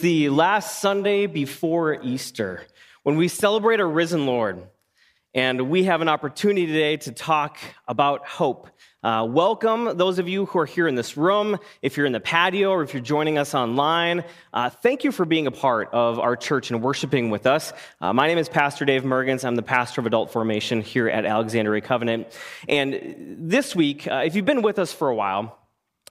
the last Sunday before Easter when we celebrate our risen Lord. And we have an opportunity today to talk about hope. Uh, welcome those of you who are here in this room. If you're in the patio or if you're joining us online, uh, thank you for being a part of our church and worshiping with us. Uh, my name is Pastor Dave Mergens. I'm the pastor of adult formation here at Alexandria Covenant. And this week, uh, if you've been with us for a while,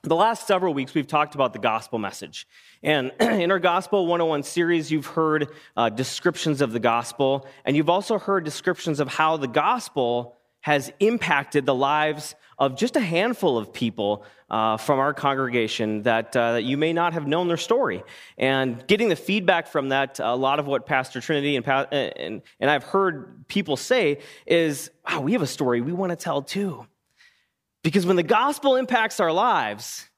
the last several weeks, we've talked about the gospel message. And in our Gospel 101 series, you've heard uh, descriptions of the gospel, and you've also heard descriptions of how the gospel has impacted the lives of just a handful of people uh, from our congregation that, uh, that you may not have known their story. And getting the feedback from that, a lot of what Pastor Trinity and, and, and I've heard people say is, wow, we have a story we want to tell too. Because when the gospel impacts our lives,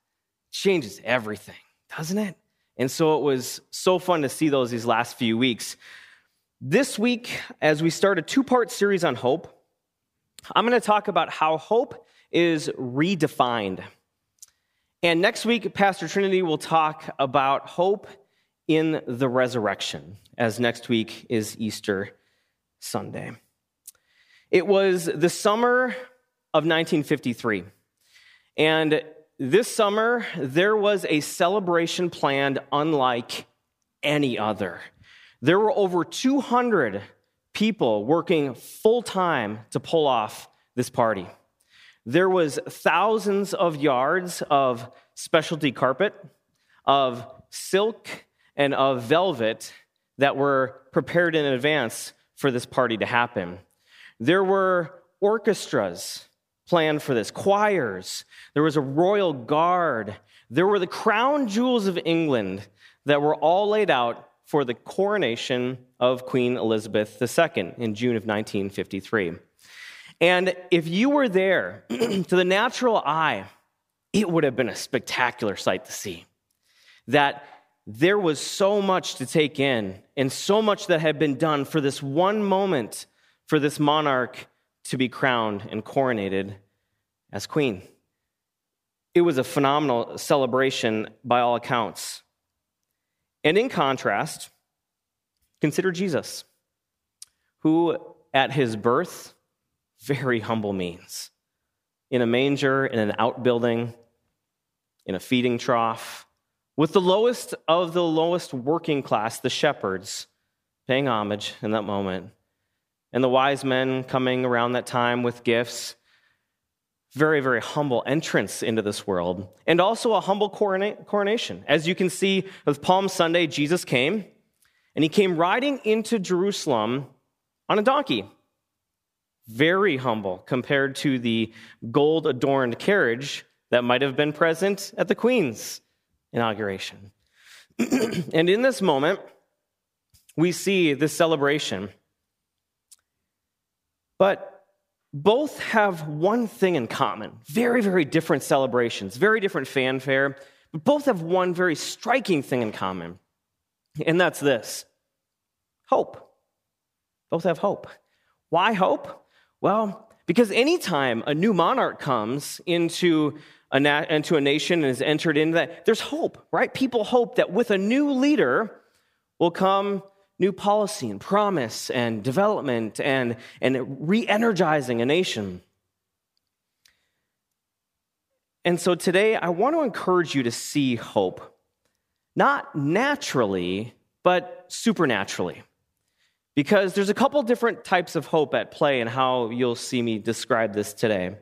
it changes everything, doesn't it? And so it was so fun to see those these last few weeks. This week, as we start a two part series on hope, I'm going to talk about how hope is redefined. And next week, Pastor Trinity will talk about hope in the resurrection, as next week is Easter Sunday. It was the summer of 1953. And this summer, there was a celebration planned unlike any other. There were over 200 people working full time to pull off this party. There was thousands of yards of specialty carpet, of silk, and of velvet that were prepared in advance for this party to happen. There were orchestras planned for this choirs, there was a royal guard, there were the crown jewels of England that were all laid out for the coronation of Queen Elizabeth II in June of 1953. And if you were there, to the natural eye, it would have been a spectacular sight to see. That there was so much to take in and so much that had been done for this one moment for this monarch to be crowned and coronated as queen. It was a phenomenal celebration by all accounts. And in contrast, consider Jesus, who at his birth, very humble means. In a manger, in an outbuilding, in a feeding trough, with the lowest of the lowest working class, the shepherds, paying homage in that moment, and the wise men coming around that time with gifts very, very humble entrance into this world, and also a humble coronation. As you can see with Palm Sunday, Jesus came, and he came riding into Jerusalem on a donkey. Very humble compared to the gold adorned carriage that might have been present at the Queen's inauguration. and in this moment, we see this celebration. But both have one thing in common very, very different celebrations, very different fanfare, but both have one very striking thing in common, and that's this hope. Both have hope. Why hope? Well, because anytime a new monarch comes into a, na- into a nation and is entered into that, there's hope, right? People hope that with a new leader will come new policy and promise and development and, and re energizing a nation. And so today, I want to encourage you to see hope, not naturally, but supernaturally. Because there's a couple different types of hope at play and how you'll see me describe this today.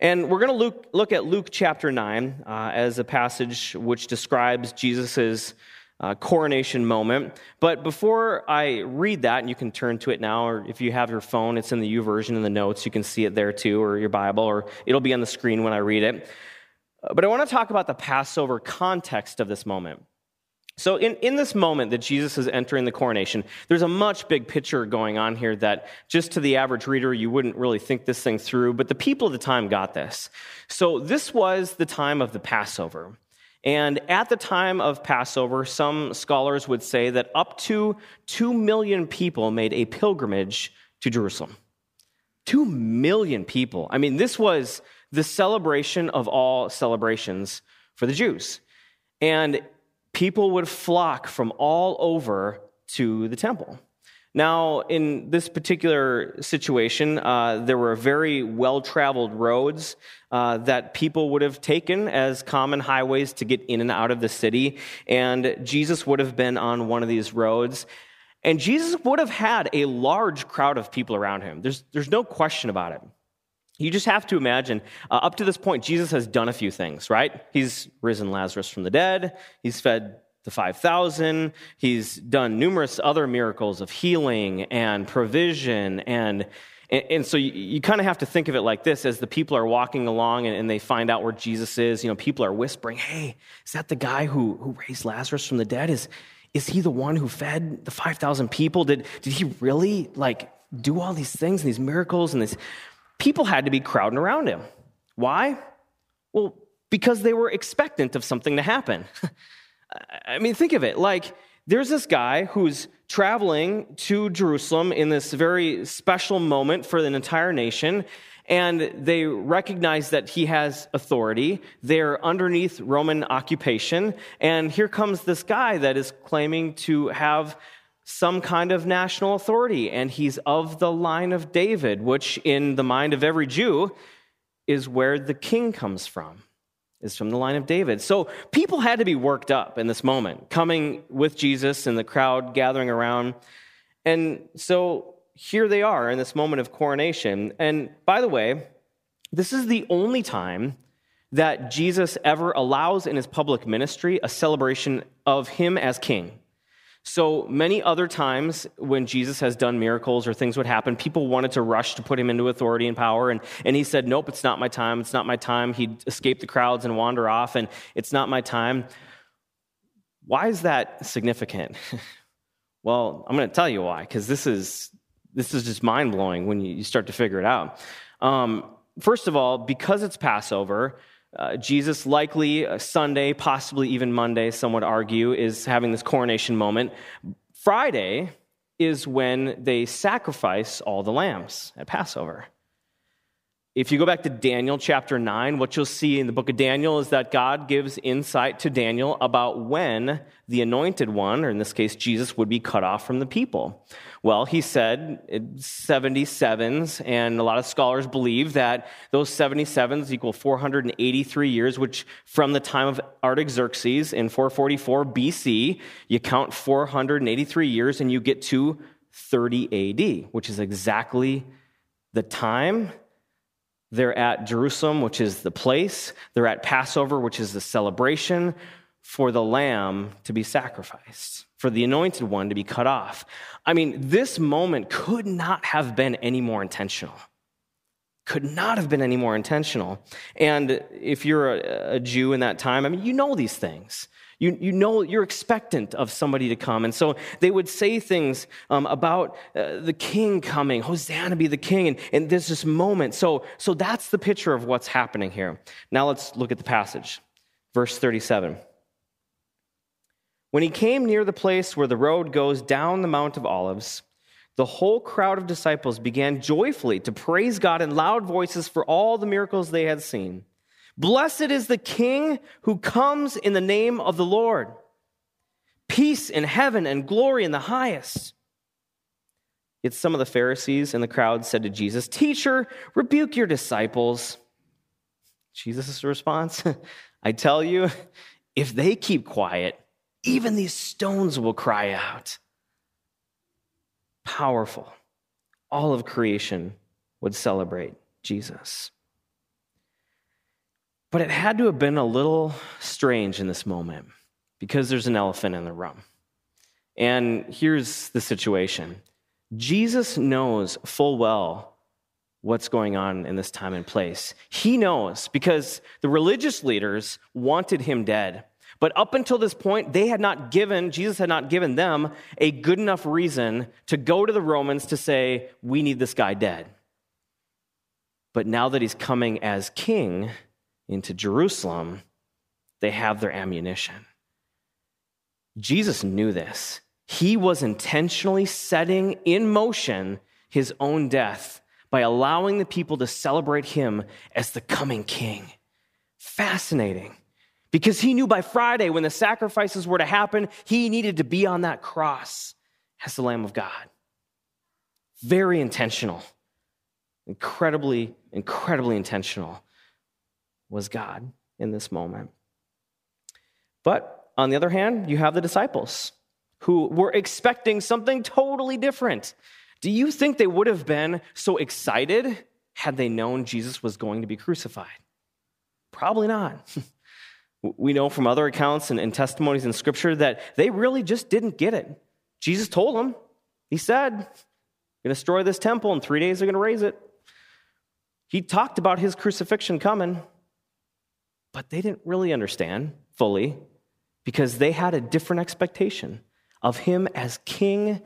And we're going to look, look at Luke chapter 9 uh, as a passage which describes Jesus' uh, coronation moment. But before I read that, and you can turn to it now, or if you have your phone, it's in the YouVersion in the notes. You can see it there too, or your Bible, or it'll be on the screen when I read it. Uh, but I want to talk about the Passover context of this moment. So, in, in this moment that Jesus is entering the coronation, there's a much big picture going on here that just to the average reader, you wouldn't really think this thing through, but the people of the time got this. So, this was the time of the Passover. And at the time of Passover, some scholars would say that up to 2 million people made a pilgrimage to Jerusalem. 2 million people. I mean, this was the celebration of all celebrations for the Jews. And people would flock from all over to the temple. Now, in this particular situation, uh, there were very well traveled roads uh, that people would have taken as common highways to get in and out of the city. And Jesus would have been on one of these roads. And Jesus would have had a large crowd of people around him. There's, there's no question about it. You just have to imagine, uh, up to this point, Jesus has done a few things, right? He's risen Lazarus from the dead, he's fed the 5,000. He's done numerous other miracles of healing and provision. And, and, and so you, you kind of have to think of it like this as the people are walking along and, and, they find out where Jesus is, you know, people are whispering, hey, is that the guy who, who raised Lazarus from the dead? Is, is he the one who fed the 5,000 people? Did, did he really like do all these things and these miracles? And these people had to be crowding around him. Why? Well, because they were expectant of something to happen. I mean, think of it. Like, there's this guy who's traveling to Jerusalem in this very special moment for an entire nation, and they recognize that he has authority. They're underneath Roman occupation, and here comes this guy that is claiming to have some kind of national authority, and he's of the line of David, which in the mind of every Jew is where the king comes from is from the line of David. So people had to be worked up in this moment, coming with Jesus and the crowd gathering around. And so here they are in this moment of coronation. And by the way, this is the only time that Jesus ever allows in his public ministry a celebration of him as king. So many other times when Jesus has done miracles or things would happen, people wanted to rush to put him into authority and power. And, and he said, Nope, it's not my time. It's not my time. He'd escape the crowds and wander off, and it's not my time. Why is that significant? well, I'm going to tell you why, because this is, this is just mind blowing when you, start to figure it out. Um, first of all, because it's Passover, uh, Jesus, likely uh, Sunday, possibly even Monday, some would argue, is having this coronation moment. Friday is when they sacrifice all the lambs at Passover. If you go back to Daniel chapter 9, what you'll see in the book of Daniel is that God gives insight to Daniel about when the anointed one, or in this case Jesus, would be cut off from the people. Well, he said 77s, and a lot of scholars believe that those 77s equal 483 years, which from the time of Artaxerxes in 444 BC, you count 483 years and you get to 30 AD, which is exactly the time they're at Jerusalem, which is the place. They're at Passover, which is the celebration for the lamb to be sacrificed, for the anointed one to be cut off. I mean, this moment could not have been any more intentional. Could not have been any more intentional. And if you're a, a Jew in that time, I mean, you know these things. You, you know, you're expectant of somebody to come. And so they would say things um, about uh, the king coming, Hosanna be the king. And, and there's this moment. So, so that's the picture of what's happening here. Now let's look at the passage. Verse 37. When he came near the place where the road goes down the Mount of Olives, the whole crowd of disciples began joyfully to praise God in loud voices for all the miracles they had seen. Blessed is the King who comes in the name of the Lord. Peace in heaven and glory in the highest. Yet some of the Pharisees in the crowd said to Jesus, Teacher, rebuke your disciples. Jesus' response I tell you, if they keep quiet, even these stones will cry out. Powerful. All of creation would celebrate Jesus. But it had to have been a little strange in this moment because there's an elephant in the room. And here's the situation Jesus knows full well what's going on in this time and place. He knows because the religious leaders wanted him dead. But up until this point, they had not given, Jesus had not given them a good enough reason to go to the Romans to say, we need this guy dead. But now that he's coming as king, into Jerusalem, they have their ammunition. Jesus knew this. He was intentionally setting in motion his own death by allowing the people to celebrate him as the coming king. Fascinating. because he knew by Friday when the sacrifices were to happen, he needed to be on that cross as the Lamb of God. Very intentional. Incredibly, incredibly intentional was God in this moment. But on the other hand, you have the disciples who were expecting something totally different. Do you think they would have been so excited had they known Jesus was going to be crucified? Probably not. we know from other accounts and, and, testimonies in Scripture that they really just didn't get it. Jesus told them, He said, You're going to destroy this temple, in three days they're going to raise it. He talked about his crucifixion coming, but they didn't really understand fully because they had a different expectation of him as king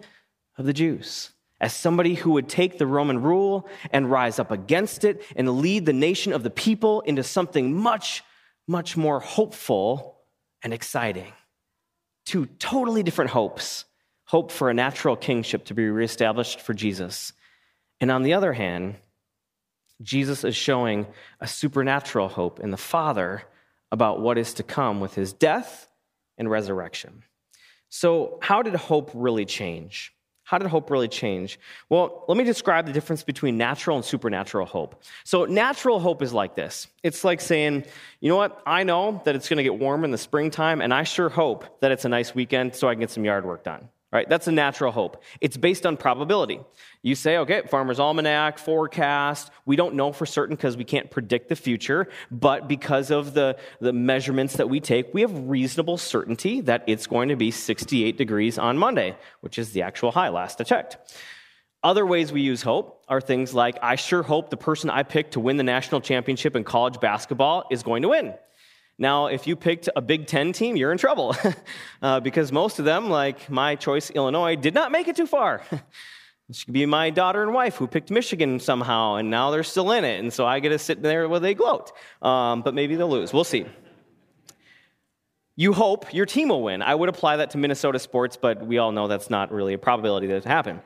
of the Jews, as somebody who would take the Roman rule and rise up against it and lead the nation of the people into something much, much more hopeful and exciting. Two totally different hopes hope for a natural kingship to be reestablished for Jesus. And on the other hand, Jesus is showing a supernatural hope in the Father about what is to come with his death and resurrection. So, how did hope really change? How did hope really change? Well, let me describe the difference between natural and supernatural hope. So, natural hope is like this it's like saying, you know what, I know that it's going to get warm in the springtime, and I sure hope that it's a nice weekend so I can get some yard work done right? That's a natural hope. It's based on probability. You say, okay, Farmer's Almanac, forecast, we don't know for certain because we can't predict the future, but because of the, the measurements that we take, we have reasonable certainty that it's going to be 68 degrees on Monday, which is the actual high last I checked. Other ways we use hope are things like, I sure hope the person I picked to win the national championship in college basketball is going to win. Now, if you picked a Big Ten team, you're in trouble uh, because most of them, like my choice, Illinois, did not make it too far. This could be my daughter and wife who picked Michigan somehow, and now they're still in it, and so I get to sit there where they gloat. Um, but maybe they'll lose. We'll see. You hope your team will win. I would apply that to Minnesota sports, but we all know that's not really a probability that it happen.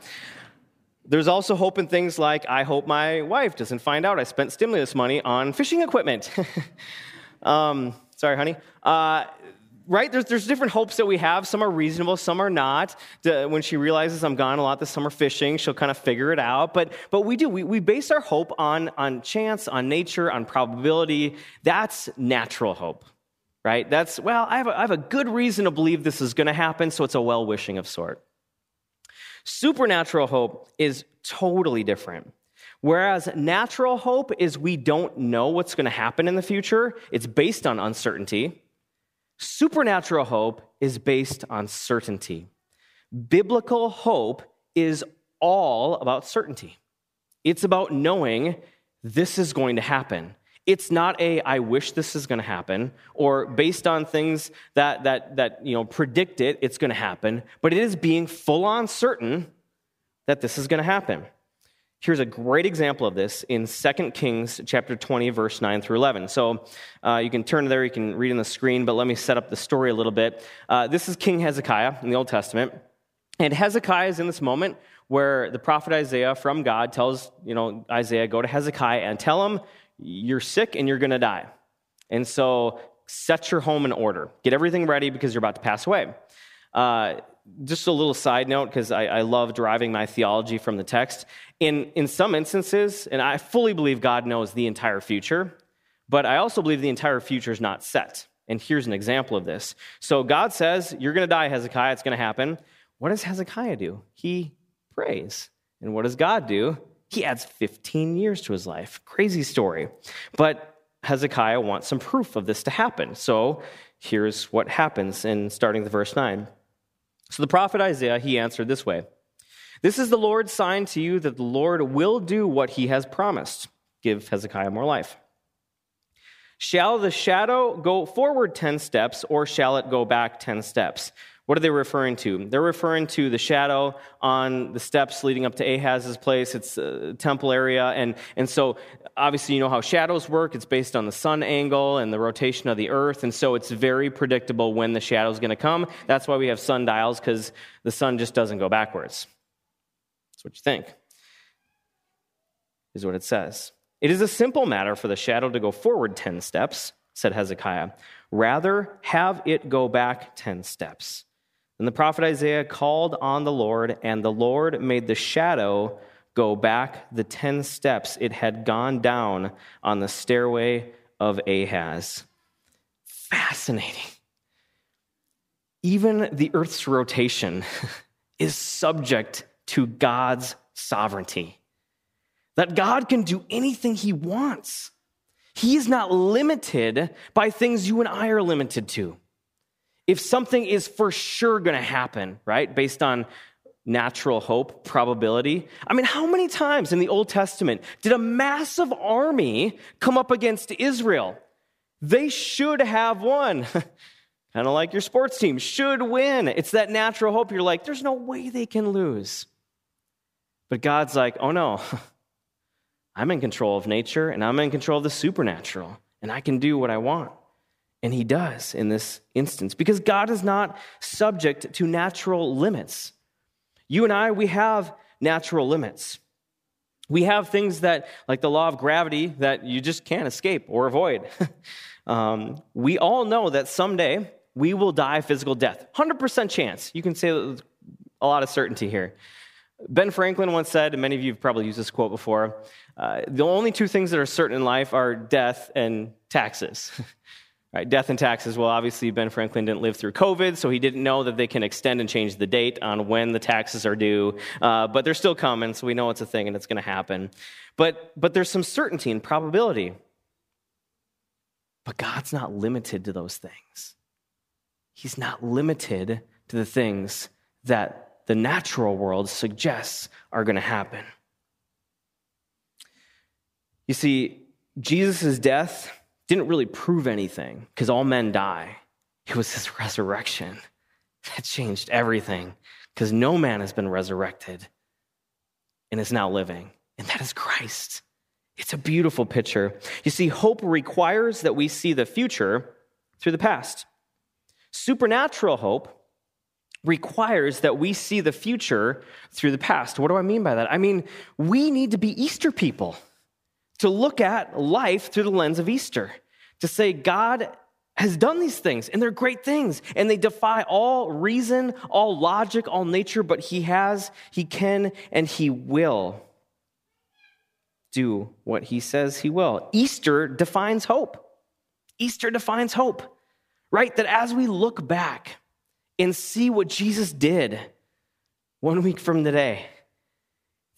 There's also hope in things like I hope my wife doesn't find out I spent stimulus money on fishing equipment. um, Sorry, honey. Uh, right? There's, there's different hopes that we have. Some are reasonable, some are not. when she realizes I'm gone a lot this summer fishing, she'll kind of figure it out. But, but we do. We, we base our hope on, on chance, on nature, on probability. That's natural hope, right? That's, well, I have a, I have a good reason to believe this is going to happen, so it's a well wishing of sort. Supernatural hope is totally different. Whereas natural hope is we don't know what's going to happen in the future, it's based on uncertainty. Supernatural hope is based on certainty. Biblical hope is all about certainty. It's about knowing this is going to happen. It's not a I wish this is going to happen or based on things that that that you know predict it it's going to happen, but it is being full on certain that this is going to happen. Here's a great example of this in 2 Kings chapter 20, verse 9 through 11. So uh, you can turn there, you can read on the screen, but let me set up the story a little bit. Uh, this is King Hezekiah in the Old Testament. And Hezekiah is in this moment where the prophet Isaiah from God tells, you know, Isaiah, go to Hezekiah and tell him you're sick and you're going to die. And so set your home in order. Get everything ready because you're about to pass away. Uh, just a little side note because I, I, love deriving my theology from the text. In, in some instances, and I fully believe God knows the entire future, but I also believe the entire future is not set. And here's an example of this. So God says, You're going to die, Hezekiah. It's going to happen. What does Hezekiah do? He prays. And what does God do? He adds 15 years to his life. Crazy story. But Hezekiah wants some proof of this to happen. So here's what happens in starting the verse 9. So the prophet Isaiah, he answered this way This is the Lord's sign to you that the Lord will do what he has promised. Give Hezekiah more life. Shall the shadow go forward 10 steps, or shall it go back 10 steps? What are they referring to? They're referring to the shadow on the steps leading up to Ahaz's place. It's a temple area. And, and so, obviously, you know how shadows work. It's based on the sun angle and the rotation of the earth. And so, it's very predictable when the shadow is going to come. That's why we have sundials, because the sun just doesn't go backwards. That's what you think, is what it says. It is a simple matter for the shadow to go forward 10 steps, said Hezekiah. Rather, have it go back 10 steps. And the prophet Isaiah called on the Lord, and the Lord made the shadow go back the 10 steps it had gone down on the stairway of Ahaz. Fascinating. Even the earth's rotation is subject to God's sovereignty. That God can do anything he wants. He is not limited by things you and I are limited to. If something is for sure going to happen, right, based on natural hope, probability. I mean, how many times in the Old Testament did a massive army come up against Israel? They should have won. kind of like your sports team, should win. It's that natural hope. You're like, there's no way they can lose. But God's like, oh no, I'm in control of nature and I'm in control of the supernatural, and I can do what I want. And he does in this instance because God is not subject to natural limits. You and I, we have natural limits. We have things that, like the law of gravity, that you just can't escape or avoid. um, we all know that someday we will die physical death. 100% chance. You can say a lot of certainty here. Ben Franklin once said, and many of you have probably used this quote before uh, the only two things that are certain in life are death and taxes. Right, death and taxes. Well, obviously, Ben Franklin didn't live through COVID, so he didn't know that they can extend and change the date on when the taxes are due. Uh, but they're still coming, so we know it's a thing and it's going to happen. But, but there's some certainty and probability. But God's not limited to those things. He's not limited to the things that the natural world suggests are going to happen. You see, Jesus' death didn't really prove anything because all men die. It was his resurrection that changed everything because no man has been resurrected and is now living, and that is Christ. It's a beautiful picture. You see, hope requires that we see the future through the past. Supernatural hope requires that we see the future through the past. What do I mean by that? I mean, we need to be Easter people to look at life through the lens of Easter, to say God has done these things and they're great things and they defy all reason, all logic, all nature, but He has, He can, and He will do what He says He will. Easter defines hope. Easter defines hope, right? That as we look back and see what Jesus did one week from today,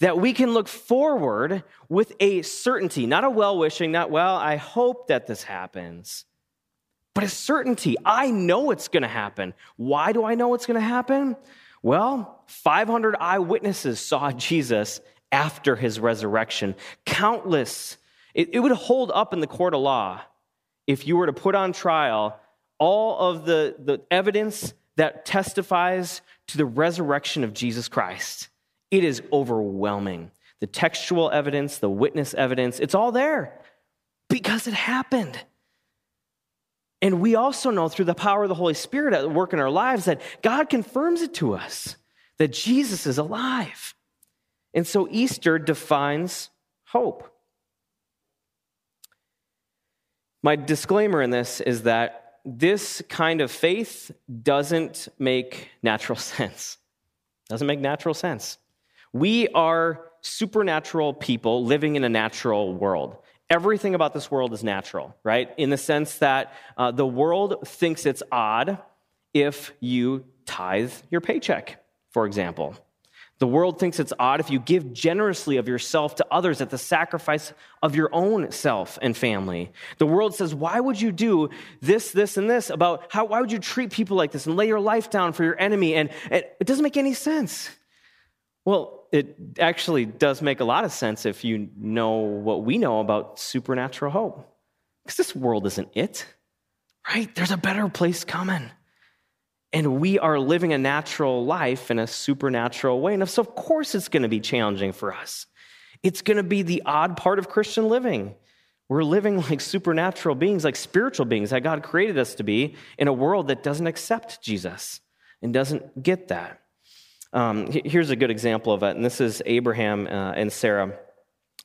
that we can look forward with a certainty, not a well wishing, not, well, I hope that this happens, but a certainty. I know it's going to happen. Why do I know it's going to happen? Well, 500 eyewitnesses saw Jesus after his resurrection. Countless. It, it would hold up in the court of law if you were to put on trial all of the, the evidence that testifies to the resurrection of Jesus Christ. It is overwhelming. The textual evidence, the witness evidence, it's all there because it happened. And we also know through the power of the Holy Spirit at work in our lives that God confirms it to us that Jesus is alive. And so Easter defines hope. My disclaimer in this is that this kind of faith doesn't make natural sense. Doesn't make natural sense. We are supernatural people living in a natural world. Everything about this world is natural, right? In the sense that uh, the world thinks it's odd if you tithe your paycheck, for example. The world thinks it's odd if you give generously of yourself to others at the sacrifice of your own self and family. The world says, why would you do this, this, and this about how, why would you treat people like this and lay your life down for your enemy? And it, it doesn't make any sense. Well, it actually does make a lot of sense if you know what we know about supernatural hope. Because this world isn't it, right? There's a better place coming. And we are living a natural life in a supernatural way. And so, of course, it's going to be challenging for us. It's going to be the odd part of Christian living. We're living like supernatural beings, like spiritual beings that God created us to be in a world that doesn't accept Jesus and doesn't get that. Um, here's a good example of it, and this is Abraham uh, and Sarah.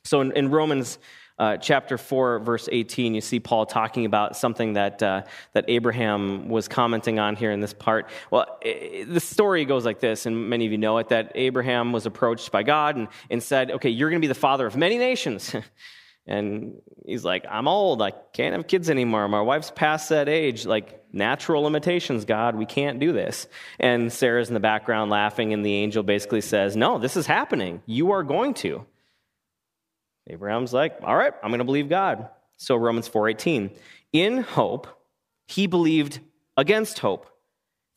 So in, in Romans uh, chapter 4, verse 18, you see Paul talking about something that, uh, that Abraham was commenting on here in this part. Well, it, the story goes like this, and many of you know it that Abraham was approached by God and, and said, Okay, you're going to be the father of many nations. and he's like, I'm old. I can't have kids anymore. My wife's past that age. Like, natural limitations, God, we can't do this. And Sarah's in the background laughing, and the angel basically says, No, this is happening. You are going to. Abraham's like, all right, I'm going to believe God. So Romans 4:18, in hope he believed against hope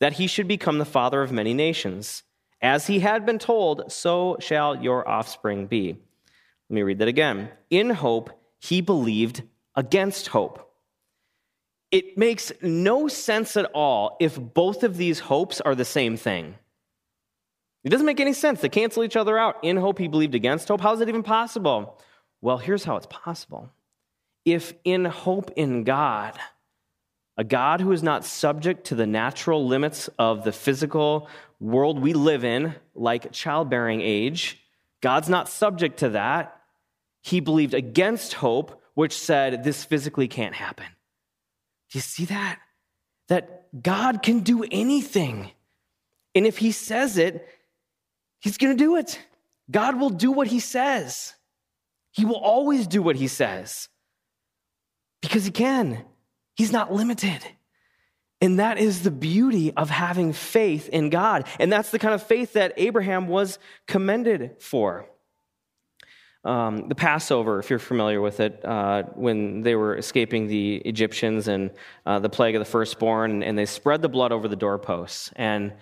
that he should become the father of many nations. As he had been told, so shall your offspring be. Let me read that again. In hope he believed against hope. It makes no sense at all if both of these hopes are the same thing. It doesn't make any sense. They cancel each other out. In hope he believed against hope. How is it even possible? Well, here's how it's possible. If in hope in God, a God who is not subject to the natural limits of the physical world we live in, like childbearing age, God's not subject to that. He believed against hope, which said this physically can't happen. Do you see that? That God can do anything. And if He says it, He's going to do it. God will do what He says. He will always do what he says because he can. He's not limited. And that is the beauty of having faith in God. And that's the kind of faith that Abraham was commended for. Um, the Passover, if you're familiar with it, uh, when they were escaping the Egyptians and uh, the plague of the firstborn, and they spread the blood over the doorposts. And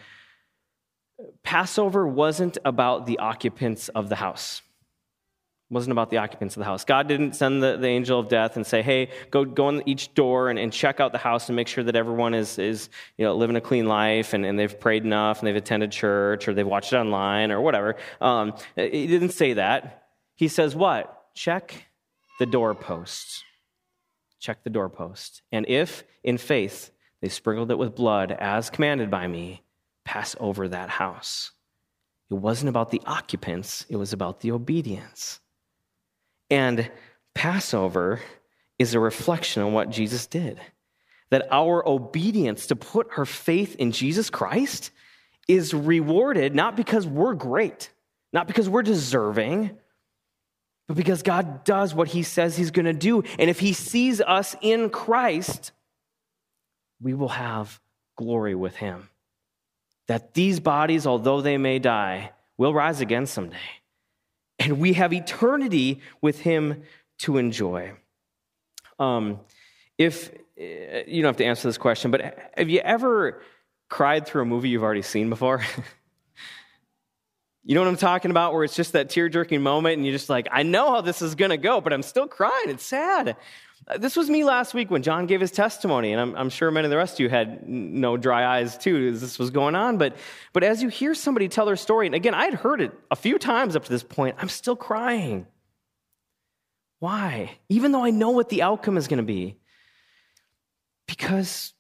Passover wasn't about the occupants of the house wasn't about the occupants of the house. God didn't send the, the angel of death and say, hey, go, go on each door and, and check out the house and make sure that everyone is, is you know, living a clean life and, and they've prayed enough and they've attended church or they've watched it online or whatever. Um, he didn't say that. He says, what? Check the doorposts. Check the doorpost. And if, in faith, they sprinkled it with blood as commanded by me, pass over that house. It wasn't about the occupants, it was about the obedience. And Passover is a reflection on what Jesus did. That our obedience to put our faith in Jesus Christ is rewarded not because we're great, not because we're deserving, but because God does what he says he's going to do. And if he sees us in Christ, we will have glory with him. That these bodies, although they may die, will rise again someday and we have eternity with him to enjoy. Um, if you don't have to answer this question, but have you ever cried through a movie you've already seen before? you know what I'm talking about? Where it's just that tear jerking moment, and you're just like, I know how this is going to go, but I'm still crying. It's sad. Uh, this was me last week when John gave his testimony, and I'm, I'm, sure many of the rest of you had no dry eyes too as this was going on. But, but as you hear somebody tell their story, and again, I had heard it a few times up to this point, I'm still crying. Why? Even though I know what the outcome is going to be. Because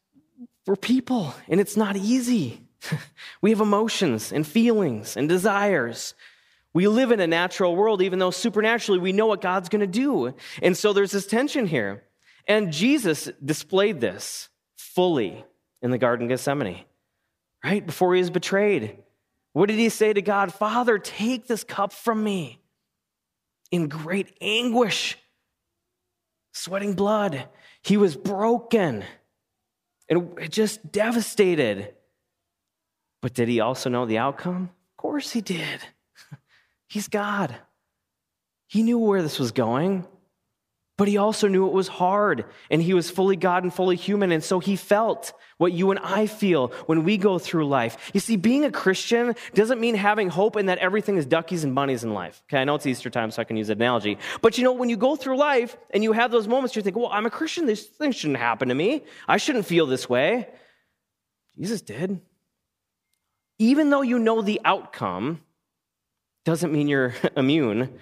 we're people, and it's not easy. we have emotions and feelings and desires. We live in a natural world, even though supernaturally we know what God's going to do. And so there's this tension here. And Jesus displayed this fully in the Garden of Gethsemane, right? Before he was betrayed. What did he say to God? Father, take this cup from me in great anguish, sweating blood. He was broken and just devastated. But did he also know the outcome? Of course he did. He's God. He knew where this was going, but he also knew it was hard, and he was fully God and fully human, and so he felt what you and I feel when we go through life. You see, being a Christian doesn't mean having hope and that everything is duckies and bunnies in life. Okay, I know it's Easter time, so I can use an analogy. But you know, when you go through life and you have those moments, you think, well, I'm a Christian, these things shouldn't happen to me. I shouldn't feel this way. Jesus did. Even though you know the outcome, doesn't mean you're immune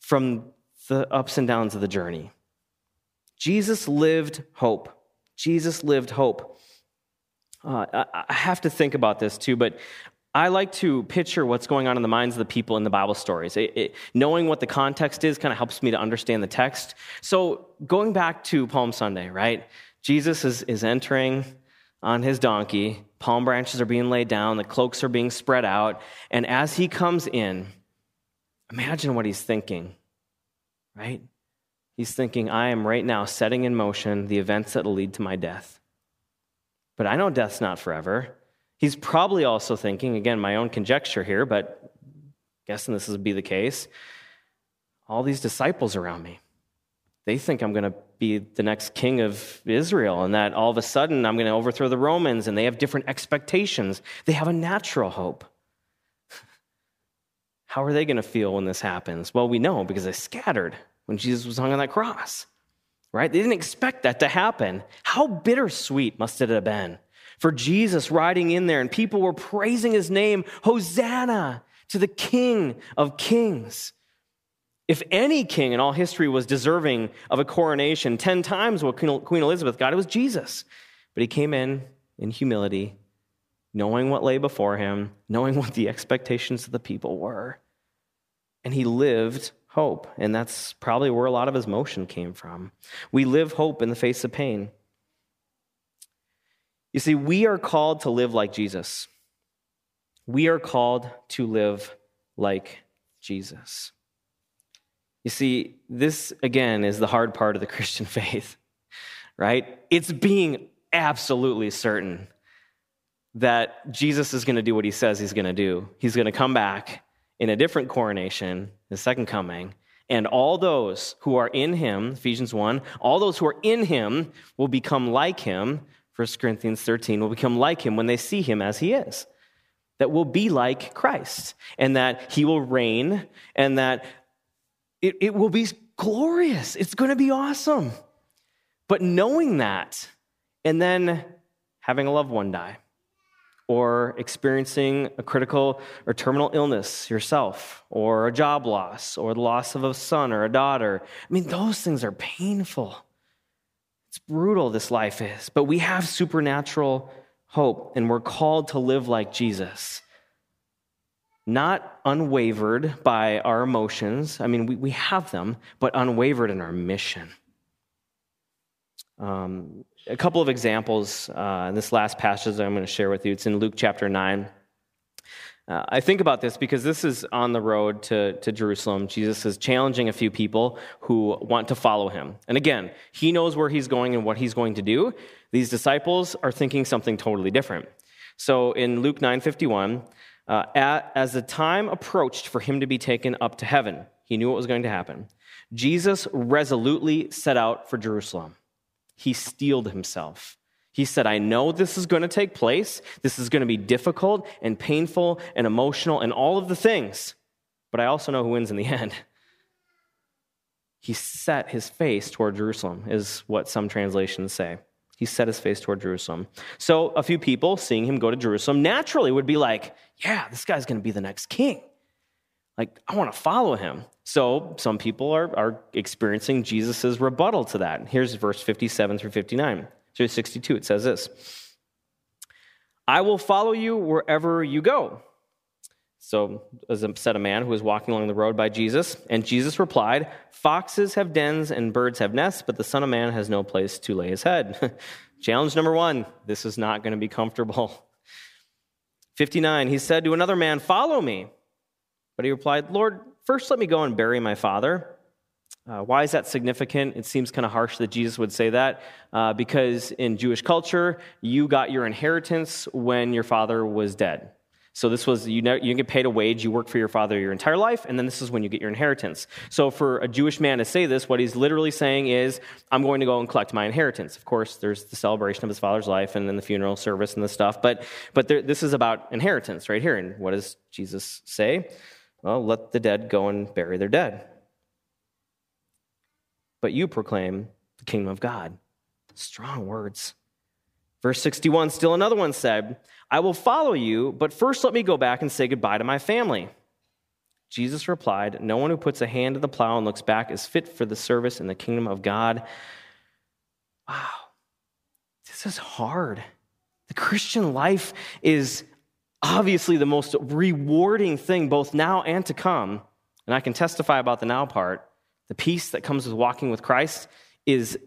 from the ups and downs of the journey. Jesus lived hope. Jesus lived hope. Uh, I have to think about this too, but I like to picture what's going on in the minds of the people in the Bible stories. It, it, knowing what the context is kind of helps me to understand the text. So, going back to Palm Sunday, right? Jesus is, is entering on his donkey. Palm branches are being laid down, the cloaks are being spread out. And as he comes in, imagine what he's thinking, right? He's thinking, I am right now setting in motion the events that will lead to my death. But I know death's not forever. He's probably also thinking, again, my own conjecture here, but guessing this would be the case. All these disciples around me, they think I'm going to be the next king of Israel, and that all of a sudden I'm going to overthrow the Romans, and they have different expectations. They have a natural hope. How are they going to feel when this happens? Well, we know because they scattered when Jesus was hung on that cross, right? They didn't expect that to happen. How bittersweet must it have been for Jesus riding in there, and people were praising his name, Hosanna to the King of Kings. If any king in all history was deserving of a coronation, 10 times what Queen Elizabeth got, it was Jesus. But he came in in humility, knowing what lay before him, knowing what the expectations of the people were. And he lived hope. And that's probably where a lot of his motion came from. We live hope in the face of pain. You see, we are called to live like Jesus. We are called to live like Jesus. You see, this again is the hard part of the Christian faith, right? It's being absolutely certain that Jesus is going to do what he says he's going to do. He's going to come back in a different coronation, the second coming, and all those who are in him, Ephesians 1, all those who are in him will become like him, 1 Corinthians 13, will become like him when they see him as he is. That will be like Christ, and that he will reign, and that it, it will be glorious. It's going to be awesome. But knowing that, and then having a loved one die, or experiencing a critical or terminal illness yourself, or a job loss, or the loss of a son or a daughter. I mean, those things are painful. It's brutal, this life is, but we have supernatural hope, and we're called to live like Jesus. Not unwavered by our emotions. I mean, we, we have them, but unwavered in our mission. Um, a couple of examples uh, in this last passage that I'm going to share with you. It's in Luke chapter 9. Uh, I think about this because this is on the road to, to Jerusalem. Jesus is challenging a few people who want to follow him. And again, he knows where he's going and what he's going to do. These disciples are thinking something totally different. So in Luke 9:51, uh, as the time approached for him to be taken up to heaven, he knew what was going to happen. Jesus resolutely set out for Jerusalem. He steeled himself. He said, I know this is going to take place. This is going to be difficult and painful and emotional and all of the things, but I also know who wins in the end. He set his face toward Jerusalem, is what some translations say. He set his face toward Jerusalem. So a few people seeing him go to Jerusalem naturally would be like, Yeah, this guy's going to be the next king. Like, I want to follow him. So some people are, are experiencing Jesus' rebuttal to that. Here's verse 57 through 59. So 62, it says this I will follow you wherever you go. So, as said a man who was walking along the road by Jesus, and Jesus replied, Foxes have dens and birds have nests, but the Son of Man has no place to lay his head. Challenge number one this is not going to be comfortable. 59, he said to another man, Follow me. But he replied, Lord, first let me go and bury my father. Uh, why is that significant? It seems kind of harsh that Jesus would say that uh, because in Jewish culture, you got your inheritance when your father was dead. So this was you, you get paid a wage, you work for your father your entire life, and then this is when you get your inheritance. So for a Jewish man to say this, what he's literally saying is, I'm going to go and collect my inheritance. Of course, there's the celebration of his father's life and then the funeral service and the stuff, but but there, this is about inheritance right here. And what does Jesus say? Well, let the dead go and bury their dead but you proclaim the kingdom of God. Strong words. Verse 61 still another one said, I will follow you, but first let me go back and say goodbye to my family. Jesus replied, No one who puts a hand to the plow and looks back is fit for the service in the kingdom of God. Wow, this is hard. The Christian life is obviously the most rewarding thing, both now and to come, and I can testify about the now part, the peace that comes with walking with Christ is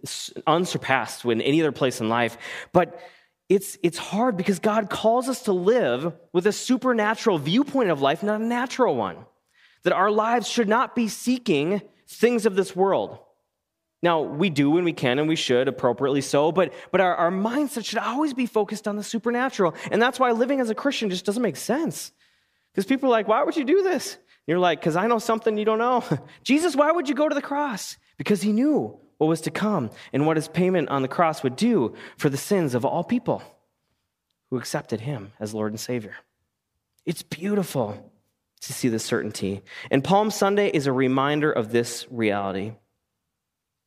unsurpassed in any other place in life. But it's, it's hard because God calls us to live with a supernatural viewpoint of life, not a natural one. That our lives should not be seeking things of this world. Now, we do when we can and we should, appropriately so, but, but our, our mindset should always be focused on the supernatural. And that's why living as a Christian just doesn't make sense. Because people are like, why would you do this? You're like, because I know something you don't know. Jesus, why would you go to the cross? Because he knew what was to come and what his payment on the cross would do for the sins of all people who accepted him as Lord and Savior. It's beautiful to see the certainty. And Palm Sunday is a reminder of this reality.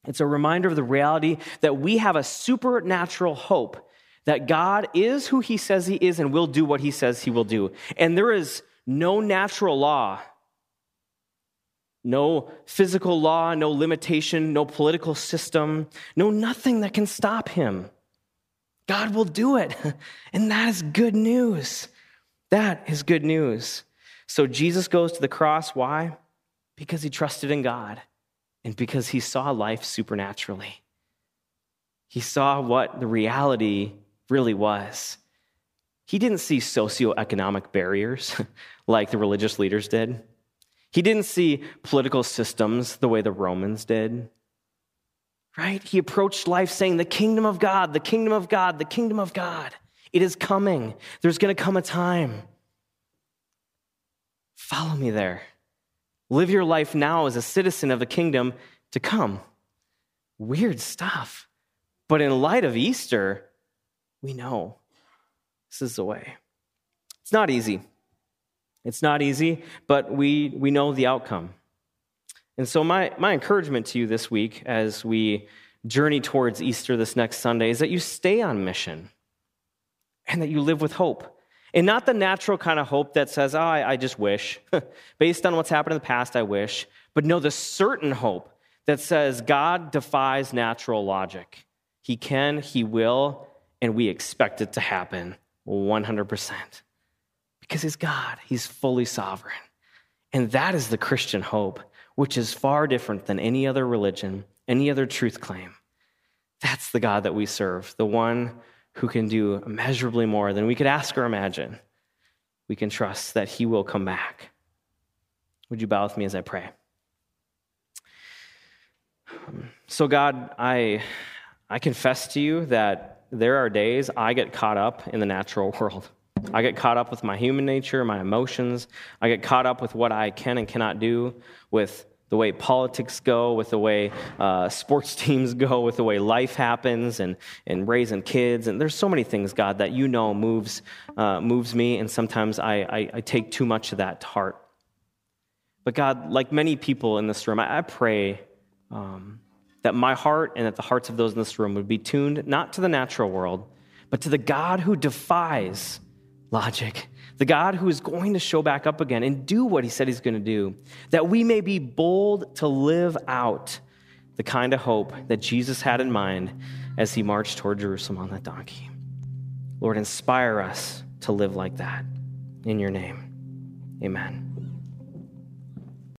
It's a reminder of the reality that we have a supernatural hope that God is who he says he is and will do what he says he will do. And there is no natural law no physical law, no limitation, no political system, no nothing that can stop him. God will do it. And that is good news. That is good news. So Jesus goes to the cross. Why? Because he trusted in God and because he saw life supernaturally. He saw what the reality really was. He didn't see socioeconomic barriers like the religious leaders did. He didn't see political systems the way the Romans did. Right? He approached life saying, The kingdom of God, the kingdom of God, the kingdom of God. It is coming. There's going to come a time. Follow me there. Live your life now as a citizen of the kingdom to come. Weird stuff. But in light of Easter, we know this is the way. It's not easy. It's not easy, but we, we know the outcome. And so, my, my encouragement to you this week as we journey towards Easter this next Sunday is that you stay on mission and that you live with hope. And not the natural kind of hope that says, oh, I, I just wish. Based on what's happened in the past, I wish. But no, the certain hope that says God defies natural logic. He can, He will, and we expect it to happen 100% because he's God, he's fully sovereign. And that is the Christian hope, which is far different than any other religion, any other truth claim. That's the God that we serve, the one who can do immeasurably more than we could ask or imagine. We can trust that he will come back. Would you bow with me as I pray? So, God, I, I confess to you that there are days I get caught up in the natural world. I get caught up with my human nature, my emotions. I get caught up with what I can and cannot do, with the way politics go, with the way uh, sports teams go, with the way life happens, and, and raising kids. And there's so many things, God, that you know moves, uh, moves me, and sometimes I, I, I, take too much of that to heart. But God, like many people in this room, I, I pray um, that my heart and that the hearts of those in this room would be tuned not to the natural world, but to the God who defies logic. The God who is going to show back up again and do what he said he's going to do, that we may be bold to live out the kind of hope that Jesus had in mind as he marched toward Jerusalem on that donkey. Lord, inspire us to live like that. In your name, amen.